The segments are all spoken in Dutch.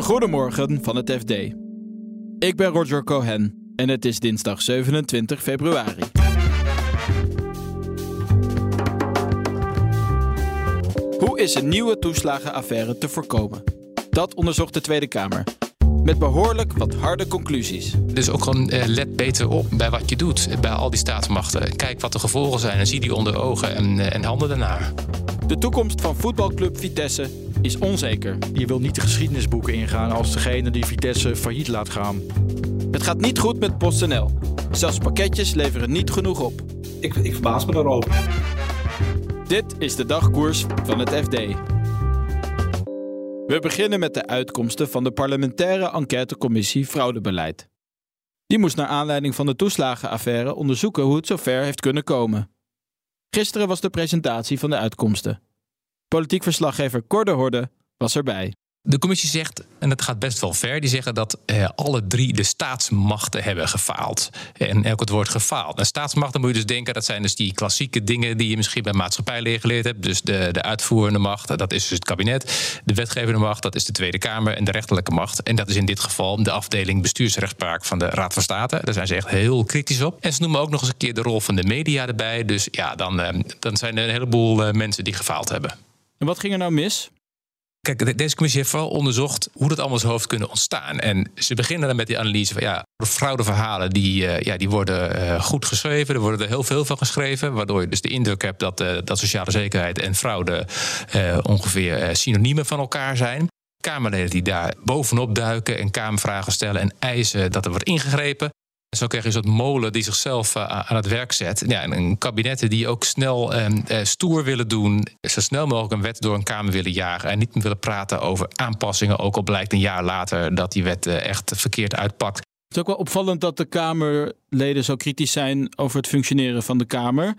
Goedemorgen van het FD. Ik ben Roger Cohen en het is dinsdag 27 februari. Hoe is een nieuwe toeslagenaffaire te voorkomen? Dat onderzocht de Tweede Kamer. Met behoorlijk wat harde conclusies. Dus ook gewoon eh, let beter op bij wat je doet, bij al die staatsmachten. Kijk wat de gevolgen zijn en zie die onder ogen en, eh, en handel daarnaar. De toekomst van voetbalclub Vitesse is onzeker. Je wil niet de geschiedenisboeken ingaan als degene die Vitesse failliet laat gaan. Het gaat niet goed met PostNL. Zelfs pakketjes leveren niet genoeg op. Ik, ik verbaas me daarover. Dit is de dagkoers van het FD. We beginnen met de uitkomsten van de parlementaire enquêtecommissie Fraudebeleid. Die moest naar aanleiding van de toeslagenaffaire onderzoeken hoe het zover heeft kunnen komen. Gisteren was de presentatie van de uitkomsten. Politiek verslaggever Cor de Horde was erbij. De commissie zegt, en dat gaat best wel ver, die zeggen dat eh, alle drie de staatsmachten hebben gefaald. En elk het woord gefaald. En staatsmachten moet je dus denken, dat zijn dus die klassieke dingen die je misschien bij maatschappijleer geleerd hebt. Dus de, de uitvoerende macht, dat is dus het kabinet. De wetgevende macht, dat is de Tweede Kamer. En de rechterlijke macht, en dat is in dit geval de afdeling bestuursrechtspraak van de Raad van State. Daar zijn ze echt heel kritisch op. En ze noemen ook nog eens een keer de rol van de media erbij. Dus ja, dan, eh, dan zijn er een heleboel eh, mensen die gefaald hebben. En wat ging er nou mis? Kijk, deze commissie heeft vooral onderzocht hoe dat allemaal zo hoofd kunnen ontstaan. En ze beginnen dan met die analyse van ja, fraudeverhalen die, uh, ja, die worden uh, goed geschreven. Er worden er heel veel van geschreven. Waardoor je dus de indruk hebt dat, uh, dat sociale zekerheid en fraude ongeveer synoniemen van elkaar zijn. Kamerleden die daar bovenop duiken en Kamervragen stellen en eisen dat er wordt ingegrepen. Zo krijg je een soort molen die zichzelf uh, aan het werk zet. Ja, en een kabinetten die ook snel uh, stoer willen doen. Zo snel mogelijk een wet door een Kamer willen jagen. En niet willen praten over aanpassingen. Ook al blijkt een jaar later dat die wet uh, echt verkeerd uitpakt. Het is ook wel opvallend dat de Kamerleden zo kritisch zijn over het functioneren van de Kamer.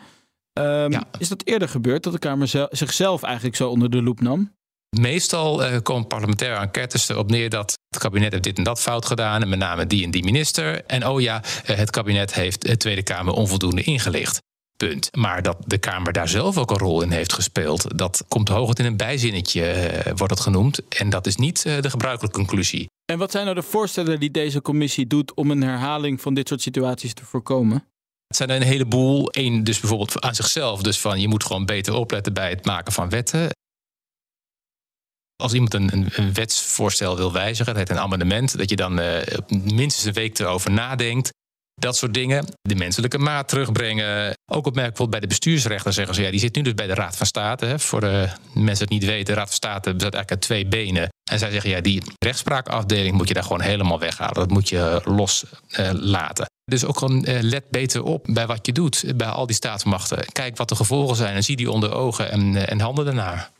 Um, ja. Is dat eerder gebeurd dat de Kamer zichzelf eigenlijk zo onder de loep nam? Meestal uh, komen parlementaire enquêtes erop neer dat het kabinet heeft dit en dat fout gedaan, en met name die en die minister. En oh ja, uh, het kabinet heeft de Tweede Kamer onvoldoende ingelicht. Punt. Maar dat de Kamer daar zelf ook een rol in heeft gespeeld, dat komt hooguit in een bijzinnetje, uh, wordt het genoemd. En dat is niet de gebruikelijke conclusie. En wat zijn nou de voorstellen die deze commissie doet om een herhaling van dit soort situaties te voorkomen? Het zijn er een heleboel. Eén, dus bijvoorbeeld aan zichzelf. Dus van je moet gewoon beter opletten bij het maken van wetten als iemand een, een, wetsvoorstel wil wijzigen, het heet een amendement, dat je dan uh, minstens een week erover nadenkt. Dat soort dingen. De menselijke maat terugbrengen. Ook opmerkelijk bij de bestuursrechter zeggen ze... ja, die zit nu dus bij de Raad van State. Hè. Voor de mensen het niet weten, de Raad van State bestaat eigenlijk twee benen. En zij zeggen, ja, die rechtspraakafdeling moet je daar gewoon helemaal weghalen. Dat moet je los uh, laten. Dus ook gewoon let beter op bij wat je doet, bij al die staatsmachten. Kijk wat de gevolgen zijn en zie die onder ogen en, uh, en handel daarnaar.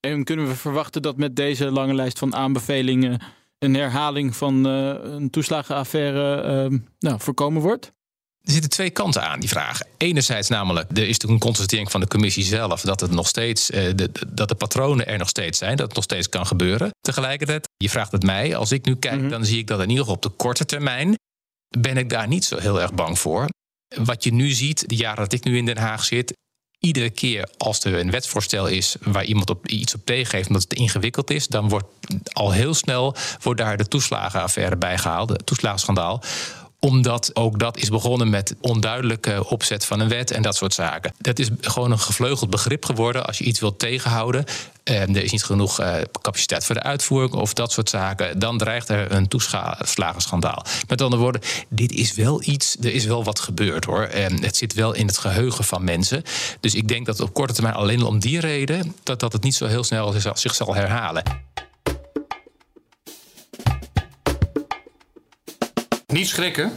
En kunnen we verwachten dat met deze lange lijst van aanbevelingen een herhaling van uh, een toeslagenaffaire uh, nou, voorkomen wordt? Er zitten twee kanten aan die vraag. Enerzijds namelijk, er is natuurlijk een constatering van de commissie zelf dat het nog steeds, uh, de, dat de patronen er nog steeds zijn, dat het nog steeds kan gebeuren. Tegelijkertijd, je vraagt het mij, als ik nu kijk, mm -hmm. dan zie ik dat in ieder geval op de korte termijn ben ik daar niet zo heel erg bang voor. Wat je nu ziet, de jaren dat ik nu in Den Haag zit, iedere keer als er een wetsvoorstel is waar iemand op iets op tegengeeft omdat het ingewikkeld is, dan wordt al heel snel wordt daar de toeslagenaffaire bijgehaald, het toeslagenschandaal omdat ook dat is begonnen met onduidelijke opzet van een wet en dat soort zaken. Dat is gewoon een gevleugeld begrip geworden. Als je iets wilt tegenhouden, en er is niet genoeg uh, capaciteit voor de uitvoering of dat soort zaken, dan dreigt er een toeslagenschandaal. Met andere woorden, dit is wel iets, er is wel wat gebeurd hoor. En het zit wel in het geheugen van mensen. Dus ik denk dat op korte termijn alleen om die reden dat, dat het niet zo heel snel zich zal herhalen. Niet schrikken.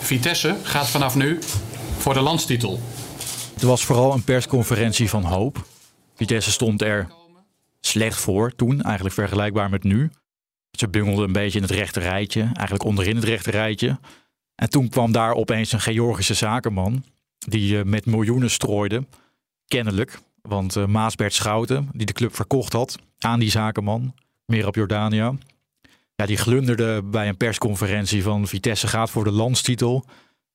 Vitesse gaat vanaf nu voor de landstitel. Het was vooral een persconferentie van hoop. Vitesse stond er slecht voor toen, eigenlijk vergelijkbaar met nu. Ze bungelden een beetje in het rechte rijtje, eigenlijk onderin het rechte rijtje. En toen kwam daar opeens een Georgische zakenman die uh, met miljoenen strooide. Kennelijk, want uh, Maasbert Schouten, die de club verkocht had aan die zakenman, meer op Jordania, die glunderde bij een persconferentie van Vitesse gaat voor de landstitel.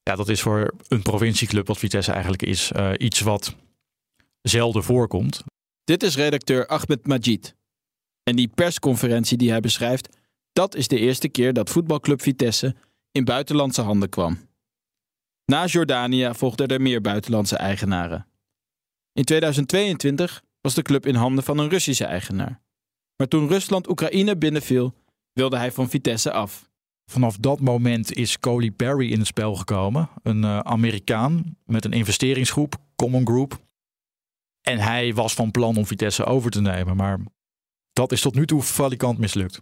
Ja, dat is voor een provincieclub wat Vitesse eigenlijk is uh, iets wat zelden voorkomt. Dit is redacteur Ahmed Majid. En die persconferentie die hij beschrijft, Dat is de eerste keer dat voetbalclub Vitesse in buitenlandse handen kwam. Na Jordanië volgden er meer buitenlandse eigenaren. In 2022 was de club in handen van een Russische eigenaar. Maar toen Rusland Oekraïne binnenviel, wilde hij van Vitesse af. Vanaf dat moment is Coley Perry in het spel gekomen. Een uh, Amerikaan met een investeringsgroep, Common Group. En hij was van plan om Vitesse over te nemen. Maar dat is tot nu toe valikant mislukt.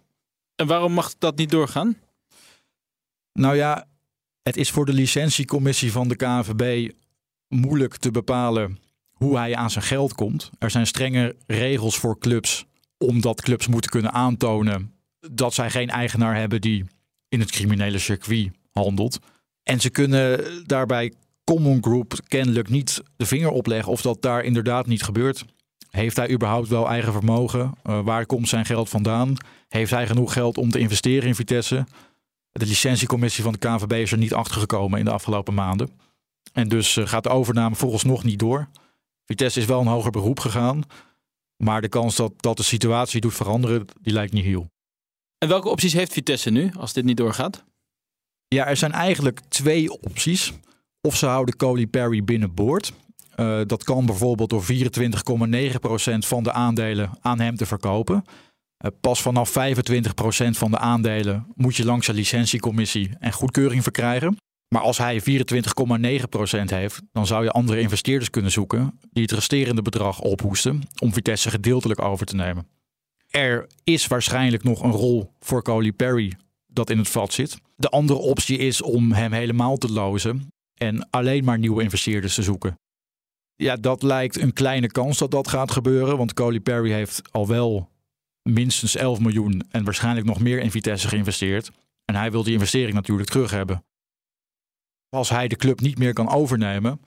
En waarom mag dat niet doorgaan? Nou ja, het is voor de licentiecommissie van de KNVB moeilijk te bepalen hoe hij aan zijn geld komt. Er zijn strenge regels voor clubs, omdat clubs moeten kunnen aantonen dat zij geen eigenaar hebben die in het criminele circuit handelt. En ze kunnen daarbij Common Group kennelijk niet de vinger opleggen of dat daar inderdaad niet gebeurt. Heeft hij überhaupt wel eigen vermogen? Uh, waar komt zijn geld vandaan? Heeft hij genoeg geld om te investeren in Vitesse? De licentiecommissie van de KVB is er niet achter gekomen in de afgelopen maanden. En dus uh, gaat de overname volgens nog niet door. Vitesse is wel een hoger beroep gegaan. Maar de kans dat, dat de situatie doet veranderen, die lijkt niet heel. En welke opties heeft Vitesse nu als dit niet doorgaat? Ja, er zijn eigenlijk twee opties. Of ze houden Coley Perry binnenboord. Uh, dat kan bijvoorbeeld door 24,9% van de aandelen aan hem te verkopen. Uh, pas vanaf 25% van de aandelen moet je langs de licentiecommissie en goedkeuring verkrijgen. Maar als hij 24,9% heeft, dan zou je andere investeerders kunnen zoeken die het resterende bedrag ophoesten om Vitesse gedeeltelijk over te nemen. Er is waarschijnlijk nog een rol voor Coley Perry dat in het vat zit. De andere optie is om hem helemaal te lozen en alleen maar nieuwe investeerders te zoeken. Ja, dat lijkt een kleine kans dat dat gaat gebeuren, want Coley Perry heeft al wel minstens 11 miljoen en waarschijnlijk nog meer in Vitesse geïnvesteerd. En hij wil die investering natuurlijk terug hebben. Als hij de club niet meer kan overnemen,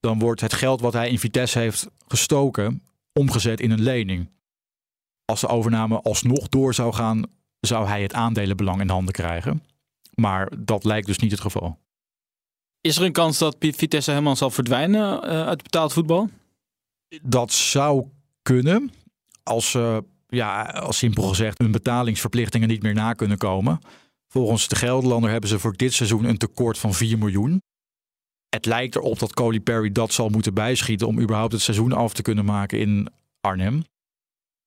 dan wordt het geld wat hij in Vitesse heeft gestoken omgezet in een lening. Als de overname alsnog door zou gaan, zou hij het aandelenbelang in handen krijgen. Maar dat lijkt dus niet het geval. Is er een kans dat Vitesse helemaal zal verdwijnen uh, uit betaald voetbal? Dat zou kunnen. Als ze, ja, als simpel gezegd, hun betalingsverplichtingen niet meer na kunnen komen. Volgens de Gelderlander hebben ze voor dit seizoen een tekort van 4 miljoen. Het lijkt erop dat Coley Perry dat zal moeten bijschieten om überhaupt het seizoen af te kunnen maken in Arnhem.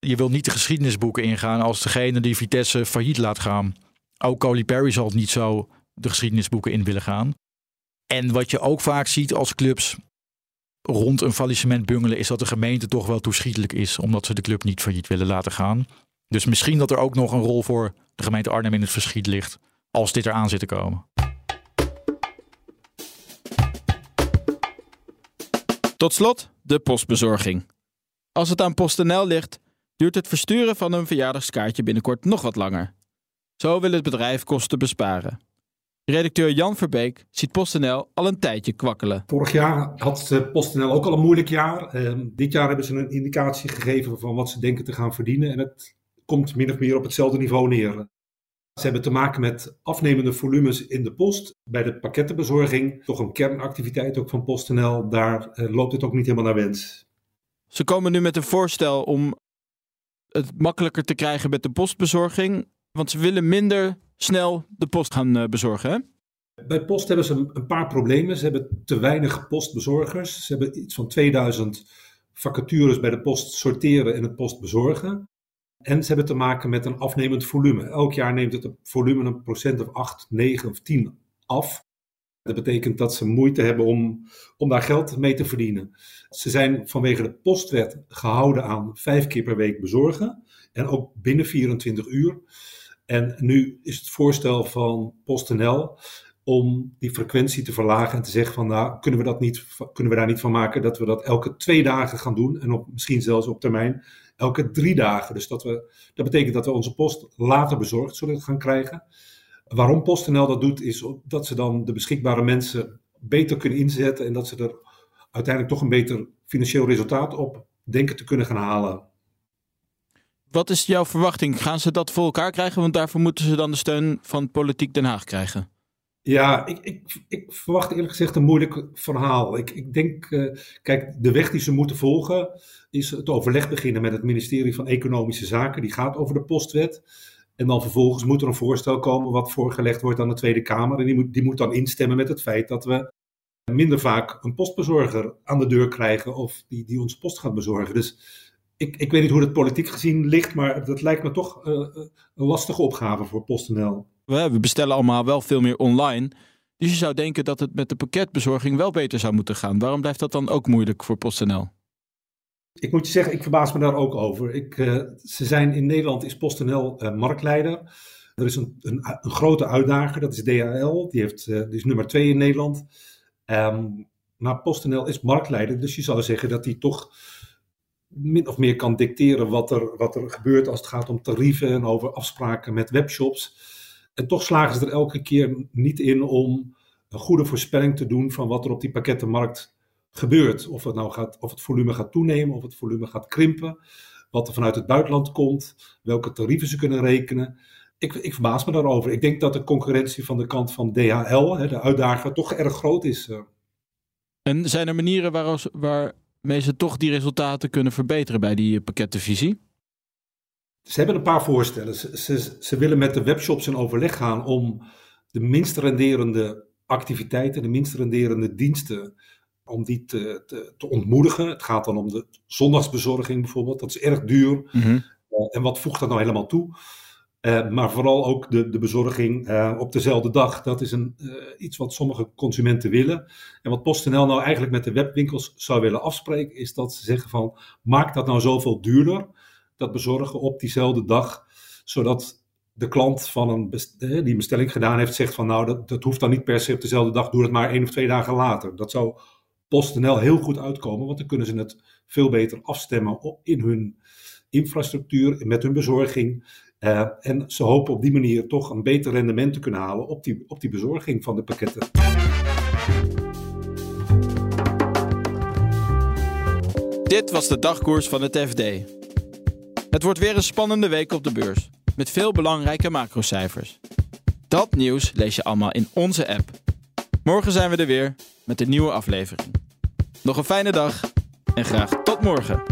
Je wil niet de geschiedenisboeken ingaan als degene die Vitesse failliet laat gaan. Ook Coley Perry zal niet zo de geschiedenisboeken in willen gaan. En wat je ook vaak ziet als clubs rond een faillissement bungelen, is dat de gemeente toch wel toeschietelijk is, omdat ze de club niet failliet willen laten gaan. Dus misschien dat er ook nog een rol voor de gemeente Arnhem in het verschiet ligt, als dit eraan zit te komen. Tot slot de postbezorging. Als het aan PostNL ligt, duurt het versturen van een verjaardagskaartje binnenkort nog wat langer. Zo wil het bedrijf kosten besparen. Redacteur Jan Verbeek ziet PostNL al een tijdje kwakkelen. Vorig jaar had eh, PostNL ook al een moeilijk jaar. Uh, dit jaar hebben ze een indicatie gegeven van wat ze denken te gaan verdienen. En het komt min of meer op hetzelfde niveau neer. Ze hebben te maken met afnemende volumes in de post. Bij de pakkettenbezorging, toch een kernactiviteit ook van PostNL, daar uh, loopt het ook niet helemaal naar wens. Ze komen nu met een voorstel om het makkelijker te krijgen met de postbezorging. Want ze willen minder snel de post gaan uh, bezorgen. Hè? Bij post hebben ze een paar problemen. Ze hebben te weinig postbezorgers. Ze hebben iets van 2000 vacatures bij de post sorteren en het post bezorgen. En ze hebben te maken met een afnemend volume. Elk jaar neemt het volume een procent of 8, 9 of 10 af. Dat betekent dat ze moeite hebben om, om daar geld mee te verdienen. Ze zijn vanwege de postwet gehouden aan vijf keer per week bezorgen. En ook binnen 24 uur. En nu is het voorstel van PostNL om die frequentie te verlagen en te zeggen van nou, kunnen we, dat niet, kunnen we daar niet van maken dat we dat elke twee dagen gaan doen en op, misschien zelfs op termijn elke drie dagen. Dus dat, we, dat betekent dat we onze post later bezorgd zullen gaan krijgen. Waarom PostNL dat doet, is dat ze dan de beschikbare mensen beter kunnen inzetten en dat ze er uiteindelijk toch een beter financieel resultaat op denken te kunnen gaan halen. Wat is jouw verwachting? Gaan ze dat voor elkaar krijgen? Want daarvoor moeten ze dan de steun van Politiek Den Haag krijgen. Ja, ik, ik, ik verwacht eerlijk gezegd een moeilijk verhaal. Ik, ik denk, uh, kijk, de weg die ze moeten volgen is het overleg beginnen met het ministerie van Economische Zaken. Die gaat over de postwet. En dan vervolgens moet er een voorstel komen wat voorgelegd wordt aan de Tweede Kamer. En die moet, die moet dan instemmen met het feit dat we minder vaak een postbezorger aan de deur krijgen of die, die ons post gaat bezorgen. Dus ik, ik weet niet hoe het politiek gezien ligt, maar dat lijkt me toch uh, een lastige opgave voor PostNL. We bestellen allemaal wel veel meer online. Dus je zou denken dat het met de pakketbezorging wel beter zou moeten gaan. Waarom blijft dat dan ook moeilijk voor PostNL? Ik moet je zeggen, ik verbaas me daar ook over. Ik, uh, ze zijn in Nederland is PostNL uh, marktleider. Er is een, een, een, grote uitdager, dat is DHL. Die, heeft, die is nummer twee in Nederland. Um, maar PostNL is marktleider, dus je zou zeggen dat die toch min of meer kan dicteren wat er, wat er gebeurt als het gaat om tarieven en over afspraken met webshops. En toch slagen ze er elke keer niet in om een goede voorspelling te doen van wat er op die pakkettenmarkt gebeurt. Of het nou gaat, of het volume gaat toenemen, of het volume gaat krimpen, wat er vanuit het buitenland komt, welke tarieven ze kunnen rekenen. Ik, ik verbaas me daarover. Ik denk dat de concurrentie van de kant van DHL, de uitdager, toch erg groot is. Eh. En zijn er manieren waar, waarmee ze toch die resultaten kunnen verbeteren bij die pakketdivisie? Ze hebben een paar voorstellen. Ze, ze, ze, willen met de webshops in overleg gaan om de minst renderende activiteiten, de minst renderende diensten, om die te, te, te ontmoedigen. Het gaat dan om de zondagsbezorging bijvoorbeeld. Dat is erg duur. Mm en wat voegt dat nou helemaal toe? Uh, maar vooral ook de, de bezorging uh, op dezelfde dag. Dat is een, uh, iets wat sommige consumenten willen. En wat PostNL nou eigenlijk met de webwinkels zou willen afspreken, is dat ze zeggen van maak dat nou zoveel duurder dat bezorgen op diezelfde dag, zodat de klant van een die een bestelling gedaan heeft, zegt van nou, dat, dat hoeft dan niet per se op dezelfde dag, doe het maar één of twee dagen later. Dat zou PostNL heel goed uitkomen, want dan kunnen ze het veel beter afstemmen op, in hun infrastructuur, met hun bezorging. Uh, en ze hopen op die manier toch een beter rendement te kunnen halen op die, op die bezorging van de pakketten. Dit was de dagkoers van het FD. Het wordt weer een spannende week op de beurs, met veel belangrijke macrocijfers. Dat nieuws lees je allemaal in onze app. Morgen zijn we er weer met een nieuwe aflevering. Nog een fijne dag en graag tot morgen.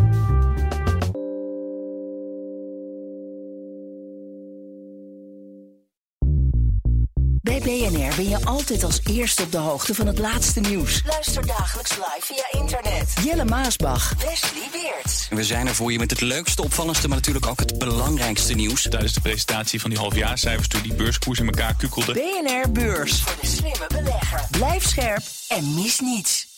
Bij BNR ben je altijd als eerste op de hoogte van het laatste nieuws. Luister dagelijks live via internet. Jelle Maasbach. Wesley Weert. We zijn er voor je met het leukste, opvallendste, maar natuurlijk ook het belangrijkste nieuws. Tijdens de presentatie van die halfjaarcijfers toen die beurskoers in elkaar kukkelde. BNR Beurs. Voor de slimme belegger. Blijf scherp en mis niets.